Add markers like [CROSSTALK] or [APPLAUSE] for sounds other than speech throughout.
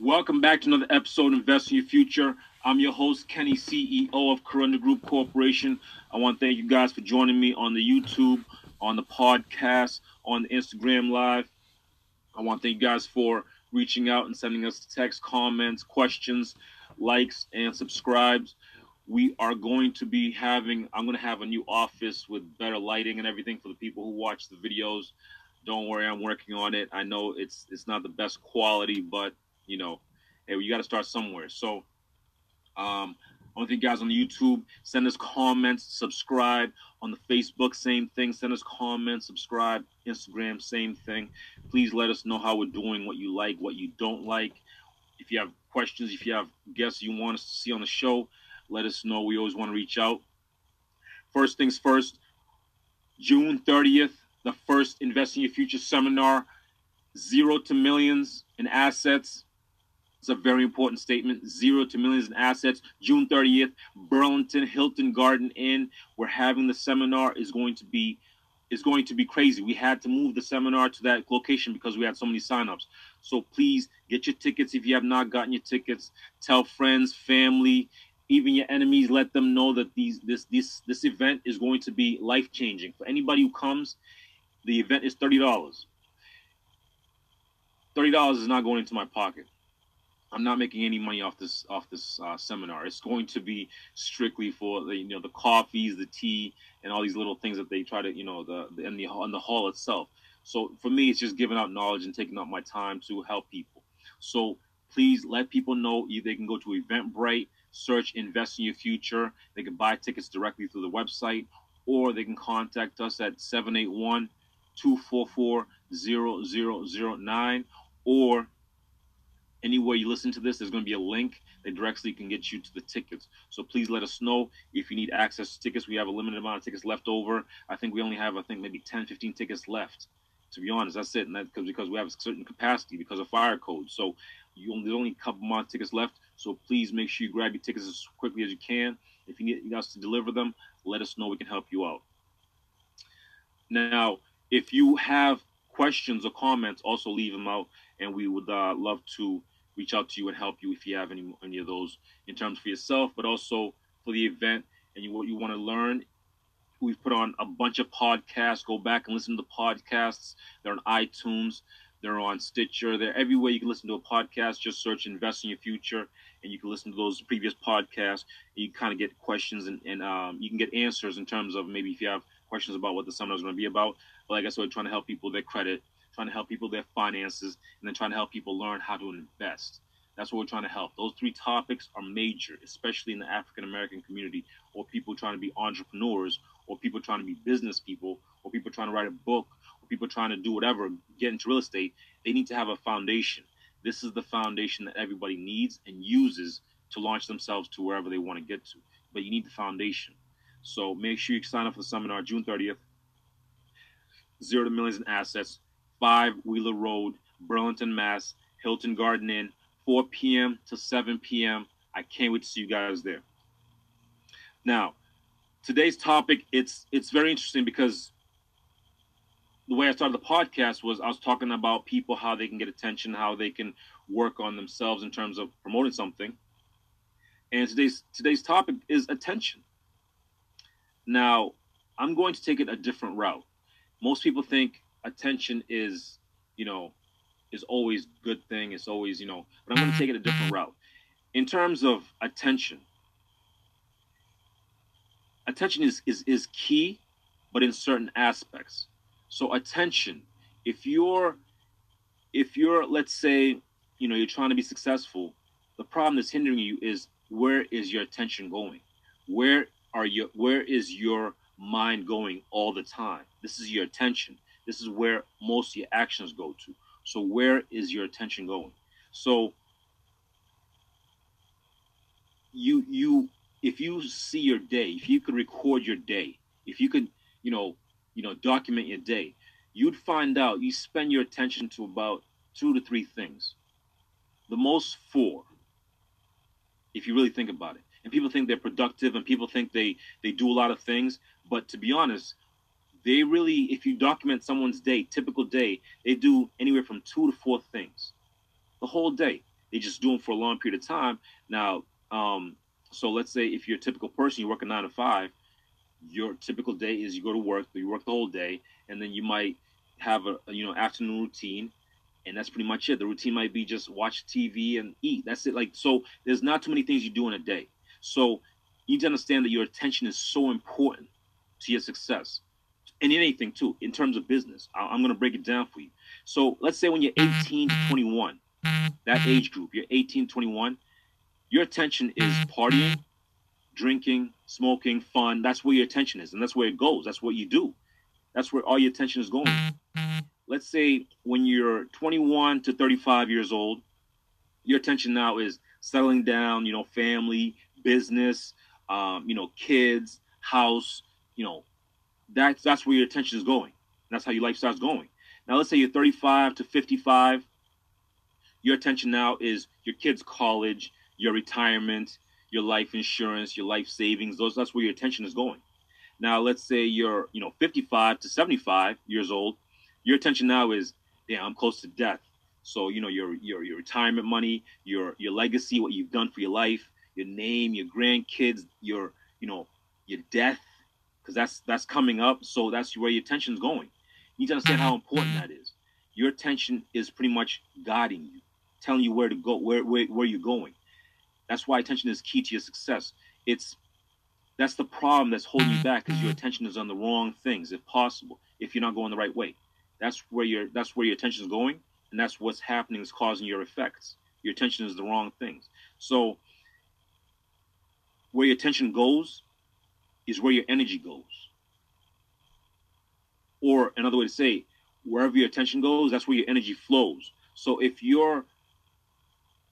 Welcome back to another episode of Invest in Your Future. I'm your host, Kenny, CEO of Corunda Group Corporation. I want to thank you guys for joining me on the YouTube, on the podcast, on the Instagram Live. I want to thank you guys for reaching out and sending us text, comments, questions, likes, and subscribes. We are going to be having, I'm going to have a new office with better lighting and everything for the people who watch the videos. Don't worry, I'm working on it. I know it's it's not the best quality, but you know, hey, you got to start somewhere. So, um, I want to thank you guys on the YouTube. Send us comments, subscribe on the Facebook. Same thing. Send us comments, subscribe. Instagram, same thing. Please let us know how we're doing, what you like, what you don't like. If you have questions, if you have guests you want us to see on the show, let us know. We always want to reach out. First things first, June 30th, the first Investing Your Future seminar, Zero to Millions in Assets. It's a very important statement. Zero to millions in assets. June 30th, Burlington Hilton Garden Inn. We're having the seminar is going to be is going to be crazy. We had to move the seminar to that location because we had so many signups. So please get your tickets if you have not gotten your tickets. Tell friends, family, even your enemies. Let them know that these this this this event is going to be life changing for anybody who comes. The event is thirty dollars. Thirty dollars is not going into my pocket. I'm not making any money off this off this uh, seminar. It's going to be strictly for the you know the coffees, the tea, and all these little things that they try to you know the, the in the in the hall itself. So for me, it's just giving out knowledge and taking out my time to help people. So please let people know. They can go to Eventbrite, search "Invest in Your Future." They can buy tickets directly through the website, or they can contact us at 781 244 0009 or anywhere you listen to this, there's going to be a link that directly can get you to the tickets. So please let us know if you need access to tickets. We have a limited amount of tickets left over. I think we only have, I think, maybe 10, 15 tickets left. To be honest, that's it. And that's because, we have a certain capacity because of fire code. So you only, there's only a couple more tickets left. So please make sure you grab your tickets as quickly as you can. If you need us to deliver them, let us know. We can help you out. Now, if you have questions or comments, also leave them out, and we would uh, love to reach out to you and help you if you have any any of those in terms for yourself, but also for the event and you, what you want to learn. We've put on a bunch of podcasts. Go back and listen to the podcasts. They're on iTunes. They're on Stitcher. They're everywhere you can listen to a podcast. Just search "Invest in Your Future" and you can listen to those previous podcasts. You kind of get questions and, and um, you can get answers in terms of maybe if you have questions about what the seminar is going to be about. But like I said, we're trying to help people their credit trying to help people their finances, and then trying to help people learn how to invest. That's what we're trying to help. Those three topics are major, especially in the African American community, or people trying to be entrepreneurs, or people trying to be business people, or people trying to write a book, or people trying to do whatever, get into real estate. They need to have a foundation. This is the foundation that everybody needs and uses to launch themselves to wherever they want to get to. But you need the foundation. So make sure you sign up for the seminar June 30th. Zero to millions in assets. 5 Wheeler Road, Burlington, Mass, Hilton Garden Inn, 4 p.m. to 7 p.m. I can't wait to see you guys there. Now, today's topic it's it's very interesting because the way I started the podcast was I was talking about people how they can get attention, how they can work on themselves in terms of promoting something. And today's today's topic is attention. Now, I'm going to take it a different route. Most people think attention is, you know, is always good thing. It's always, you know, but I'm going to mm-hmm. take it a different mm-hmm. route. In terms of attention, attention is, is, is key, but in certain aspects. So attention, if you're, if you're, let's say, you know, you're trying to be successful, the problem that's hindering you is where is your attention going? Where are you, where is your mind going all the time? This is your attention this is where most of your actions go to. So where is your attention going? So you you if you see your day, if you could record your day, if you could, you know, you know, document your day, you'd find out you spend your attention to about two to three things. The most four, if you really think about it. And people think they're productive and people think they they do a lot of things, but to be honest, they really, if you document someone's day, typical day, they do anywhere from two to four things the whole day. They just do them for a long period of time. Now, um, so let's say if you're a typical person, you work a nine to five, your typical day is you go to work, but you work the whole day, and then you might have a, a you know afternoon routine, and that's pretty much it. The routine might be just watch TV and eat. That's it. Like so, there's not too many things you do in a day. So you need to understand that your attention is so important to your success and anything too in terms of business. I'm going to break it down for you. So let's say when you're 18 to 21, that age group, you're 18 21, your attention is partying, drinking, smoking, fun. That's where your attention is, and that's where it goes. That's what you do. That's where all your attention is going. Let's say when you're 21 to 35 years old, your attention now is settling down, you know, family, business, um, you know, kids, house, you know, that's that's where your attention is going. That's how your life starts going. Now, let's say you're 35 to 55. Your attention now is your kids' college, your retirement, your life insurance, your life savings. Those that's where your attention is going. Now, let's say you're you know 55 to 75 years old. Your attention now is, yeah, I'm close to death. So you know your your your retirement money, your your legacy, what you've done for your life, your name, your grandkids, your you know your death, because that's that's coming up. So that's where your attention is going. You need to understand how important mm-hmm. that is. Your attention is pretty much guiding you, telling you where to go, where where, where you're going. That's why attention is key to your success. It's that's the problem that's holding you back because your mm-hmm. attention is on the wrong things, if possible, if you're not going the right way. That's where your that's where your attention is going, and that's what's happening is causing your effects. Your attention is the wrong things. So where your attention goes is where your energy goes. Or another way to say, wherever your attention goes, that's where your energy flows. So if you're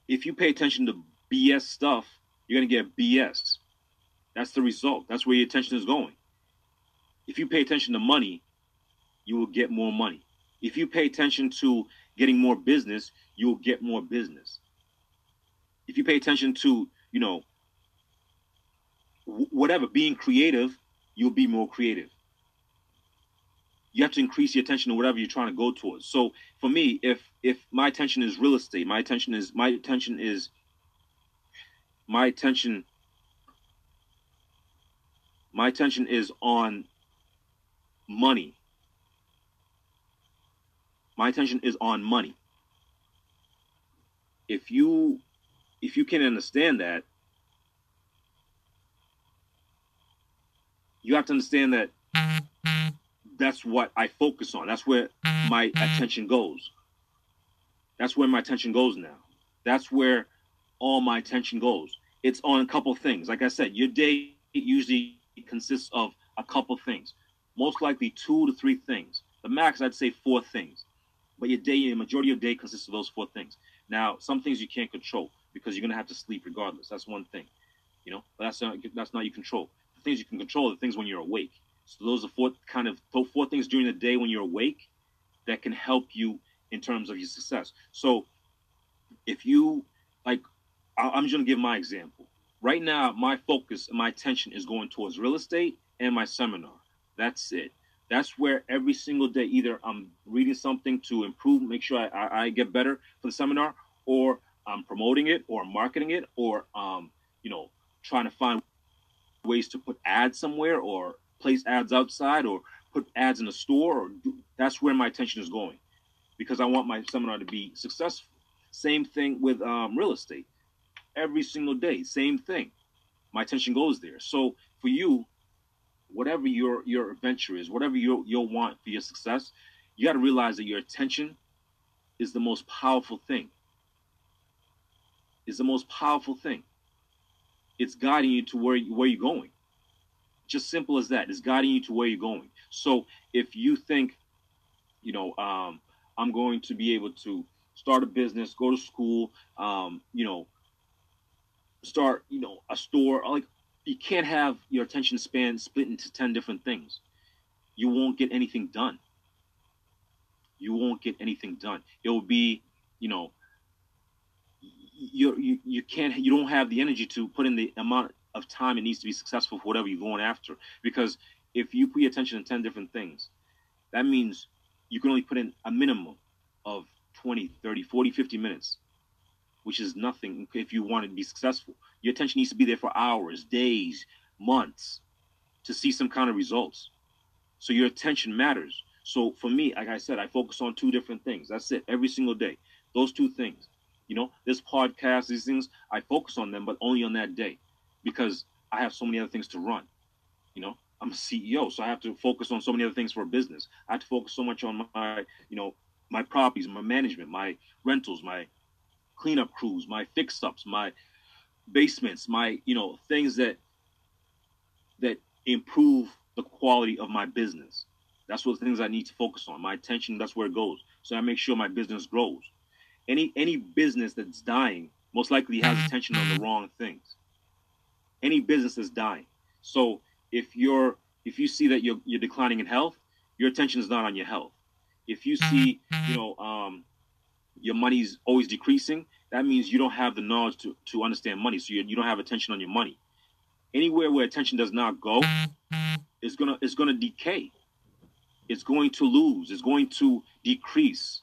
if you pay attention to BS stuff, you're gonna get BS. That's the result. That's where your attention is going. If you pay attention to money, you will get more money. If you pay attention to getting more business, you will get more business. If you pay attention to, you know, whatever, being creative, you'll be more creative. You have to increase your attention to whatever you're trying to go towards. So for me, if if my attention is real estate, my attention is my attention is my attention my attention is on money. My attention is on money. If you if you can understand that, you have to understand that that's what I focus on. That's where my attention goes. That's where my attention goes now. That's where all my attention goes. It's on a couple things. Like I said, your day usually consists of a couple things. Most likely two to three things. The max, I'd say four things. But your day, the majority of your day consists of those four things. Now, some things you can't control because you're gonna have to sleep regardless. That's one thing, you know. But that's not that's not your control things you can control the things when you're awake. So those are four kind of four things during the day when you're awake that can help you in terms of your success. So if you like, I'm just gonna give my example. Right now, my focus and my attention is going towards real estate and my seminar. That's it. That's where every single day, either I'm reading something to improve, make sure I, I, I get better for the seminar, or I'm promoting it, or marketing it, or um, you know, trying to find ways to put ads somewhere or place ads outside or put ads in a store or do, that's where my attention is going because I want my seminar to be successful. Same thing with um, real estate. Every single day, same thing. My attention goes there. So for you, whatever your your venture is, whatever you you'll want for your success, you got to realize that your attention is the most powerful thing. Is the most powerful thing it's guiding you to where where you're going. Just simple as that. It's guiding you to where you're going. So if you think, you know, um, I'm going to be able to start a business, go to school, um, you know, start, you know, a store, like you can't have your attention span split into 10 different things. You won't get anything done. You won't get anything done. It will be, you know, you, you you can't you don't have the energy to put in the amount of time it needs to be successful for whatever you're going after because if you put your attention to 10 different things that means you can only put in a minimum of 20 30 40 50 minutes which is nothing if you want to be successful. Your attention needs to be there for hours, days, months to see some kind of results. So your attention matters. So for me, like I said, I focus on two different things. That's it, every single day. Those two things. You know, this podcast, these things, I focus on them, but only on that day because I have so many other things to run. You know, I'm a CEO, so I have to focus on so many other things for a business. I have to focus so much on my, you know, my properties, my management, my rentals, my cleanup crews, my fix ups, my basements, my, you know, things that that improve the quality of my business. That's what the things I need to focus on. My attention, that's where it goes. So I make sure my business grows. Any any business that's dying most likely has mm-hmm. attention on the mm-hmm. wrong things. Any business that's dying. So if you're if you see that you're you're declining in health, your attention is not on your health. If you mm-hmm. see, you know, um, your money's always decreasing, that means you don't have the knowledge to, to understand money. So you, you don't have attention on your money. Anywhere where attention does not go, it's gonna it's gonna decay. It's going to lose. It's going to decrease.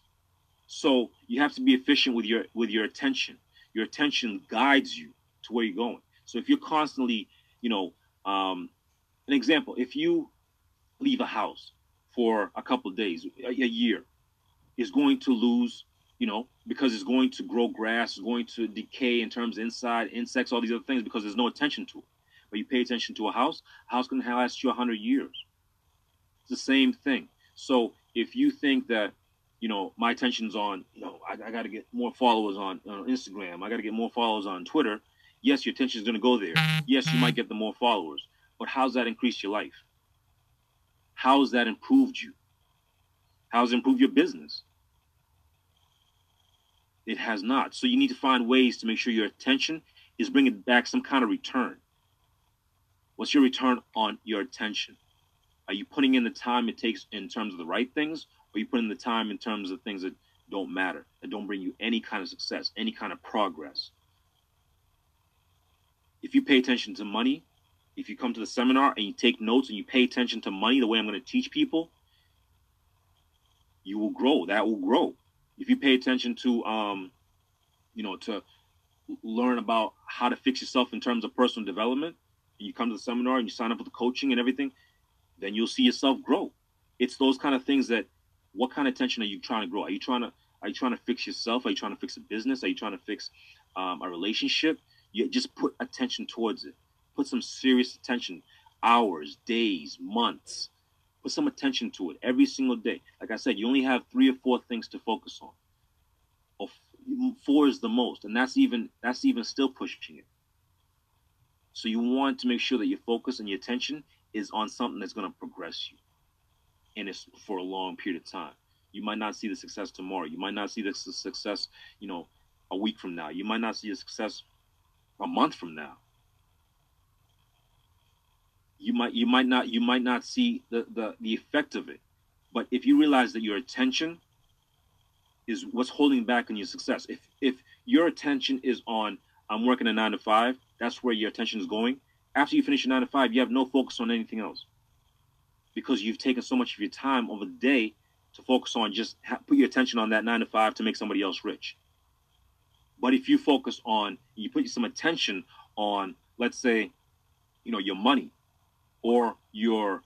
So you have to be efficient with your with your attention. Your attention guides you to where you're going. So if you're constantly, you know, um, an example, if you leave a house for a couple days, a, a year, is going to lose, you know, because it's going to grow grass, it's going to decay in terms of inside, insects, all these other things, because there's no attention to it. But you pay attention to a house, a house can last you a 100 years. It's the same thing. So if you think that, you know, my attention's on, you know, I, I got to get more followers on, on Instagram, I got to get more followers on Twitter, yes, your attention's going to go there. Yes, you might get the more followers, but how's that increased your life? How's that improved you? How's it improved your business? It has not. So you need to find ways to make sure your attention is bringing back some kind of return. What's your return on your attention? Are you putting in the time it takes in terms of the right things, or you put in the time in terms of things that don't matter, that don't bring you any kind of success, any kind of progress? If you pay attention to money, if you come to the seminar and you take notes and you pay attention to money the way I'm going to teach people, you will grow. That will grow. If you pay attention to, um, you know, to learn about how to fix yourself in terms of personal development, and you come to the seminar and you sign up for the coaching and everything, then you'll see yourself grow. It's those kind of things that what kind of attention are you trying to grow? Are you trying to are you trying to fix yourself? Are you trying to fix a business? Are you trying to fix um, a relationship? You just put attention towards it. Put some serious attention, hours, days, months. Put some attention to it every single day. Like I said, you only have three or four things to focus on. Or four is the most, and that's even that's even still pushing it. So you want to make sure that your focus and your attention is on something that's going to progress you, and it's for a long period of time. You might not see the success tomorrow. You might not see the success, you know, a week from now. You might not see the success a month from now. You might you might not you might not see the, the, the effect of it. But if you realize that your attention is what's holding back on your success, if if your attention is on I'm working a nine to five, that's where your attention is going. After you finish your nine to five, you have no focus on anything else because you've taken so much of your time over the day to focus on just ha- put your attention on that nine to five to make somebody else rich. But if you focus on, you put some attention on, let's say, you know, your money or your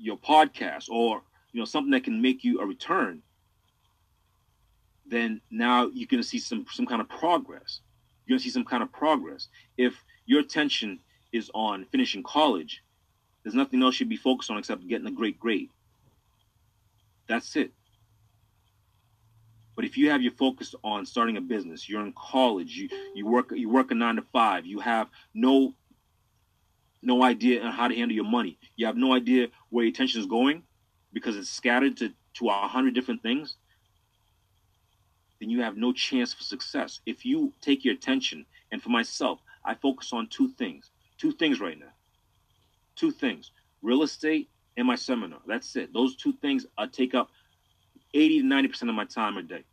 your podcast or you know something that can make you a return, then now you're going to see some some kind of progress. You're going to see some kind of progress. If your attention is on finishing college, there's nothing else you'd be focused on except getting a great grade. That's it. But if you have your focus on starting a business, you're in college, you, you work you work a nine to five, you have no no idea on how to handle your money, you have no idea where your attention is going because it's scattered to to a hundred different things, then you have no chance for success. If you take your attention, and for myself, I focus on two things, two things right now, two things: real estate and my seminar. That's it. Those two things I take up 80 to 90% of my time a day.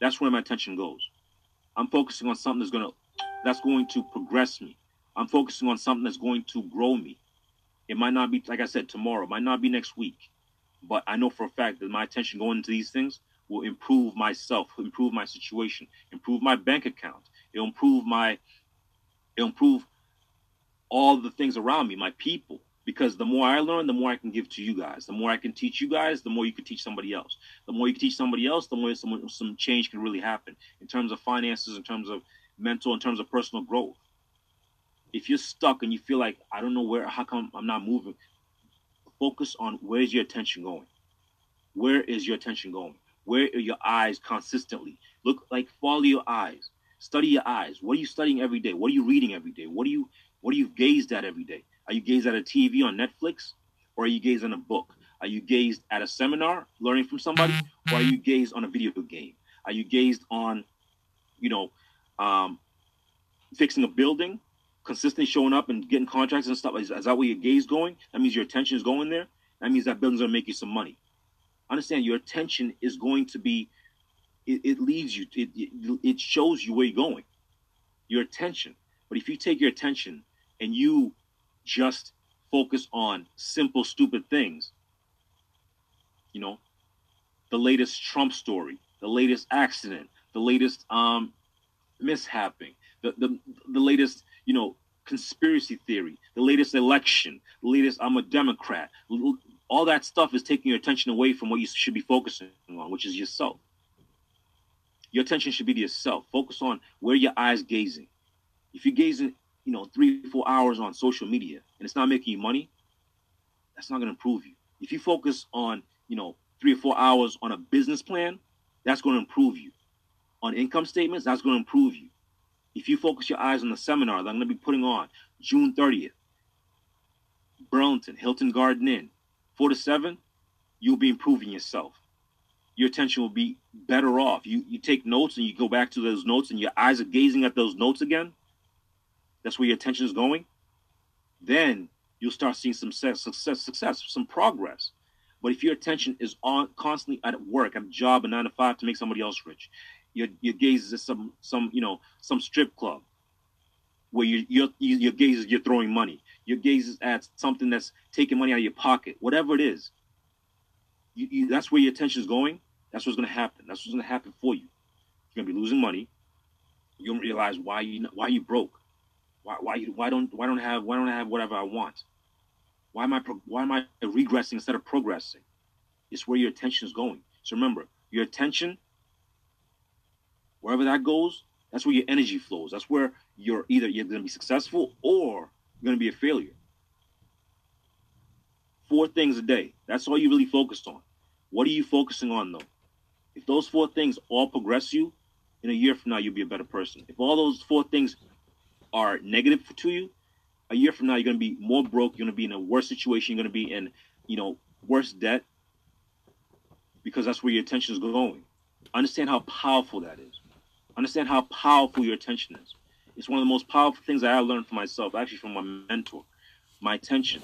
That's where my attention goes. I'm focusing on something that's going to that's going to progress me. I'm focusing on something that's going to grow me. It might not be like I said tomorrow, might not be next week, but I know for a fact that my attention going into these things will improve myself, improve my situation, improve my bank account. It'll improve my, it'll improve all the things around me, my people. Because the more I learn, the more I can give to you guys. The more I can teach you guys, the more you can teach somebody else. The more you can teach somebody else, the more some, some change can really happen in terms of finances, in terms of mental, in terms of personal growth. If you're stuck and you feel like, I don't know where, how come I'm not moving, focus on where's your attention going? Where is your attention going? Where are your eyes consistently? Look like follow your eyes. Study your eyes. What are you studying every day? What are you reading every day? What are you what are you gazed at every day? Are you gazed at a TV on Netflix? Or are you gazed on a book? Are you gazed at a seminar, learning from somebody? Or are you gazed on a video game? Are you gazed on, you know, um, fixing a building, consistently showing up and getting contracts and stuff? Is, is that where your gaze going? That means your attention is going there. That means that building's gonna make you some money. Understand your attention is going to be. It, it leads you. It, it it shows you where you're going. Your attention. But if you take your attention and you just focus on simple, stupid things, you know, the latest Trump story, the latest accident, the latest um, mishapping, the, the, the latest, you know, conspiracy theory, the latest election, the latest I'm a Democrat. All that stuff is taking your attention away from what you should be focusing on, which is yourself. Your attention should be to yourself. Focus on where your eyes gazing. If you're gazing you know, three, four hours on social media and it's not making you money, that's not going to improve you. If you focus on, you know, three or four hours on a business plan, that's going to improve you. On income statements, that's going to improve you. If you focus your eyes on the seminar that I'm going to be putting on June 30th, Burlington, Hilton Garden Inn, 4 to 7, you'll be improving yourself. Your attention will be better off. You, you take notes and you go back to those notes and your eyes are gazing at those notes again that's where your attention is going, then you'll start seeing some success, success, some progress. But if your attention is on constantly at work, at a job, a nine to five to make somebody else rich, your your gaze is at some some you know some strip club where your your your gaze is you're throwing money. Your gaze is at something that's taking money out of your pocket, whatever it is. You, you, that's where your attention is going. That's what's going to happen. That's what's going to happen for you. You're going to be losing money. You don't realize why you why you broke. Why why why don't why don't I have why don't I have whatever I want? Why am I why am I regressing instead of progressing? It's where your attention is going. So remember, your attention, wherever that goes, that's where your energy flows. That's where you're either you're going to be successful or you're going to be a failure. Four things a day. That's all you really focused on. What are you focusing on though? If those four things all progress you, in a year from now you'll be a better person. If all those four things are negative to you, a year from now you're going to be more broke. You're going to be in a worse situation. You're going to be in, you know, worse debt because that's where your attention is going. Understand how powerful that is. Understand how powerful your attention is. It's one of the most powerful things that I learned for myself, actually from my mentor, my attention.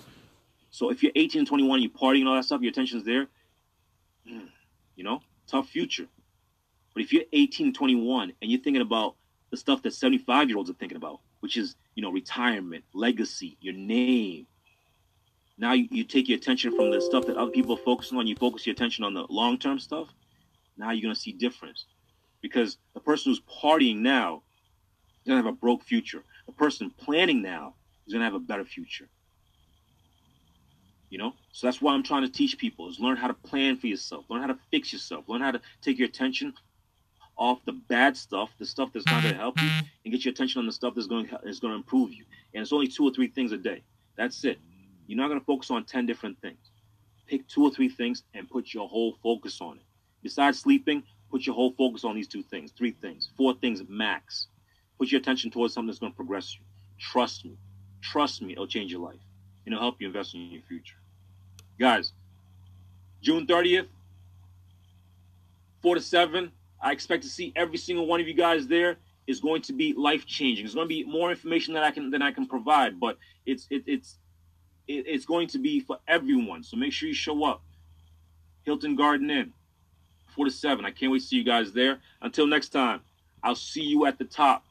So if you're 18 21, you're partying and all that stuff, your attention's there, [CLEARS THROAT] you know, tough future. But if you're 18 21 and you're thinking about the stuff that 75 year olds are thinking about, which is, you know, retirement, legacy, your name. Now you, you take your attention from the stuff that other people are focusing on, you focus your attention on the long term stuff. Now you're going to see difference. Because the person who's partying now is to have a broke future. The person planning now is going to have a better future. You know? So that's why I'm trying to teach people is learn how to plan for yourself, learn how to fix yourself, learn how to take your attention off the bad stuff, the stuff that's not going to help you, and get your attention on the stuff that's going is going to improve you. And it's only two or three things a day. That's it. You're not going to focus on 10 different things. Pick two or three things and put your whole focus on it. Besides sleeping, put your whole focus on these two things, three things, four things max. Put your attention towards something that's going to progress you. Trust me. Trust me, it'll change your life. And it'll help you invest in your future. Guys, June 30th, 4 to 7, I expect to see every single one of you guys there is going to be life changing. It's going to be more information that I can than I can provide, but it's it, it's it, it's going to be for everyone. So make sure you show up. Hilton Garden Inn, four to seven. I can't wait to see you guys there. Until next time, I'll see you at the top.